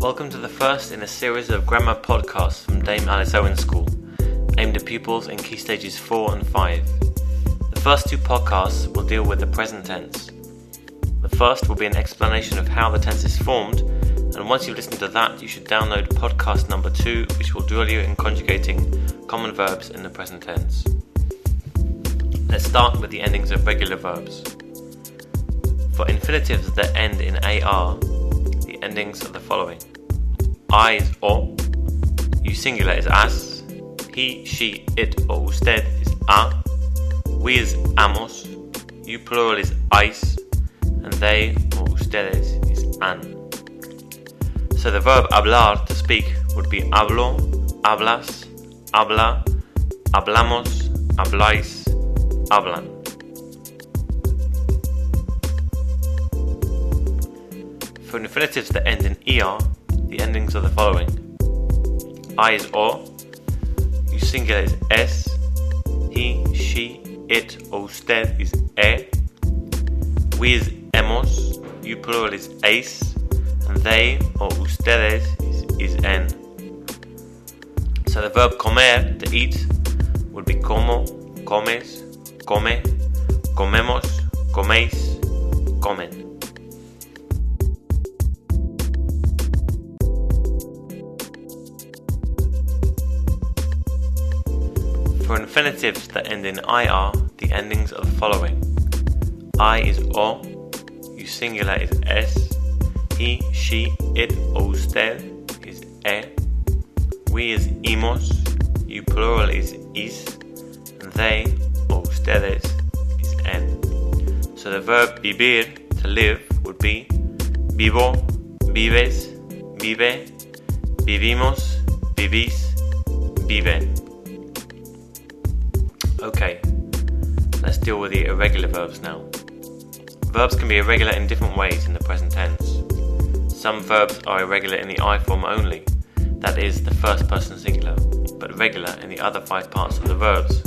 Welcome to the first in a series of grammar podcasts from Dame Alice Owen School, aimed at pupils in key stages 4 and 5. The first two podcasts will deal with the present tense. The first will be an explanation of how the tense is formed, and once you've listened to that, you should download podcast number 2, which will drill you in conjugating common verbs in the present tense. Let's start with the endings of regular verbs. For infinitives that end in AR, endings are the following. I is o, you singular is as, he, she, it or usted is a, we is amos, you plural is ais, and they or ustedes is an. So the verb hablar, to speak, would be hablo, hablas, habla, hablamos, habláis, hablan. For infinitives that end in er, the endings are the following. I is o, you singular is es, he, she, it or usted is e, we is hemos, you plural is eis, and they or ustedes is, is en. So the verb comer, to eat, would be como, comes, come, comemos, coméis, comen. For infinitives that end in IR, the endings are the following. I is O, you singular is S, he, she, it or usted is E, we is imos, you plural is is, and they or ustedes is en. So the verb vivir, to live, would be vivo, vives, vive, vivimos, vivís, viven. Okay, let's deal with the irregular verbs now. Verbs can be irregular in different ways in the present tense. Some verbs are irregular in the I form only, that is, the first person singular, but regular in the other five parts of the verbs.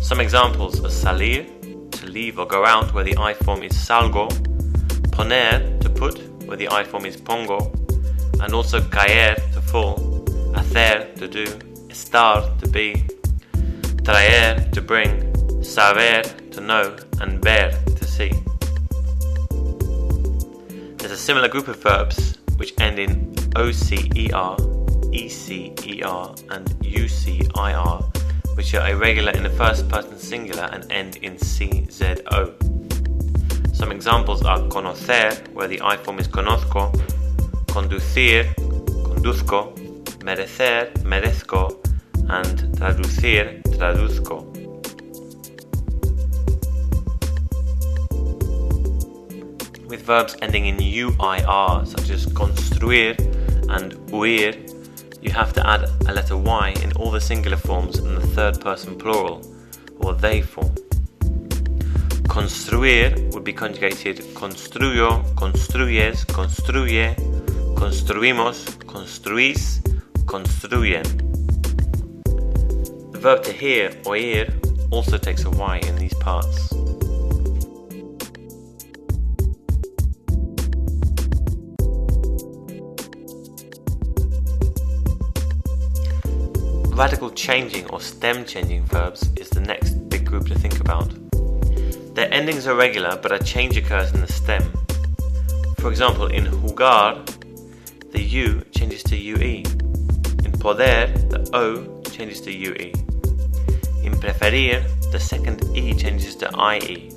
Some examples are salir, to leave or go out, where the I form is salgo, poner, to put, where the I form is pongo, and also caer, to fall, hacer, to do, estar, to be, traer, to bring, saber, to know, and ver, to see. There's a similar group of verbs which end in OCER, ECER, and UCIR, which are irregular in the first person singular and end in CZO. Some examples are conocer, where the I form is conozco, conducir, conduzco, merecer, merezco, and traducir, traduzco. With verbs ending in UIR, such as construir and huir, you have to add a letter Y in all the singular forms and the third person plural, or they form. Construir would be conjugated construyo, construyes, construye, construimos, construís, construyen. The verb to hear, oír, also takes a Y in these parts. Radical changing or stem changing verbs is the next big group to think about. Their endings are regular, but a change occurs in the stem. For example, in jugar, the U changes to UE. In poder, the O changes to UE. In preferir, the second E changes to IE.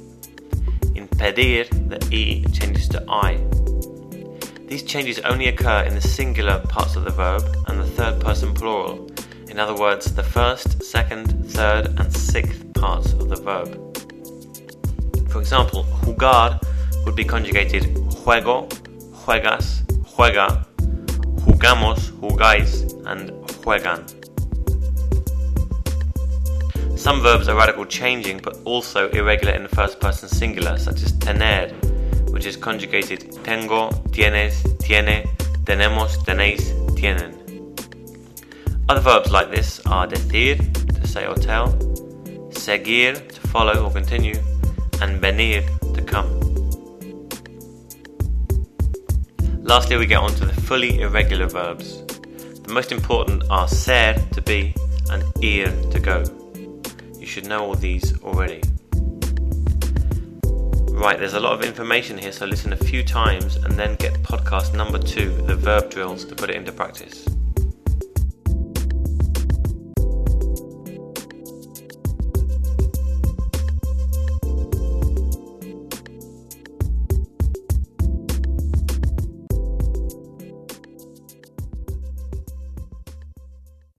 In pedir, the E changes to I. These changes only occur in the singular parts of the verb and the third person plural. In other words, the first, second, third, and sixth parts of the verb. For example, jugar would be conjugated juego, juegas, juega, jugamos, jugáis, and juegan. Some verbs are radical changing but also irregular in the first person singular, such as tener, which is conjugated tengo, tienes, tiene, tenemos, tenéis, tienen. Other verbs like this are decir, to say or tell, seguir, to follow or continue, and venir, to come. Lastly, we get on to the fully irregular verbs. The most important are ser to be and ir to go. Should know all these already. Right, there's a lot of information here, so listen a few times and then get podcast number two, the verb drills, to put it into practice.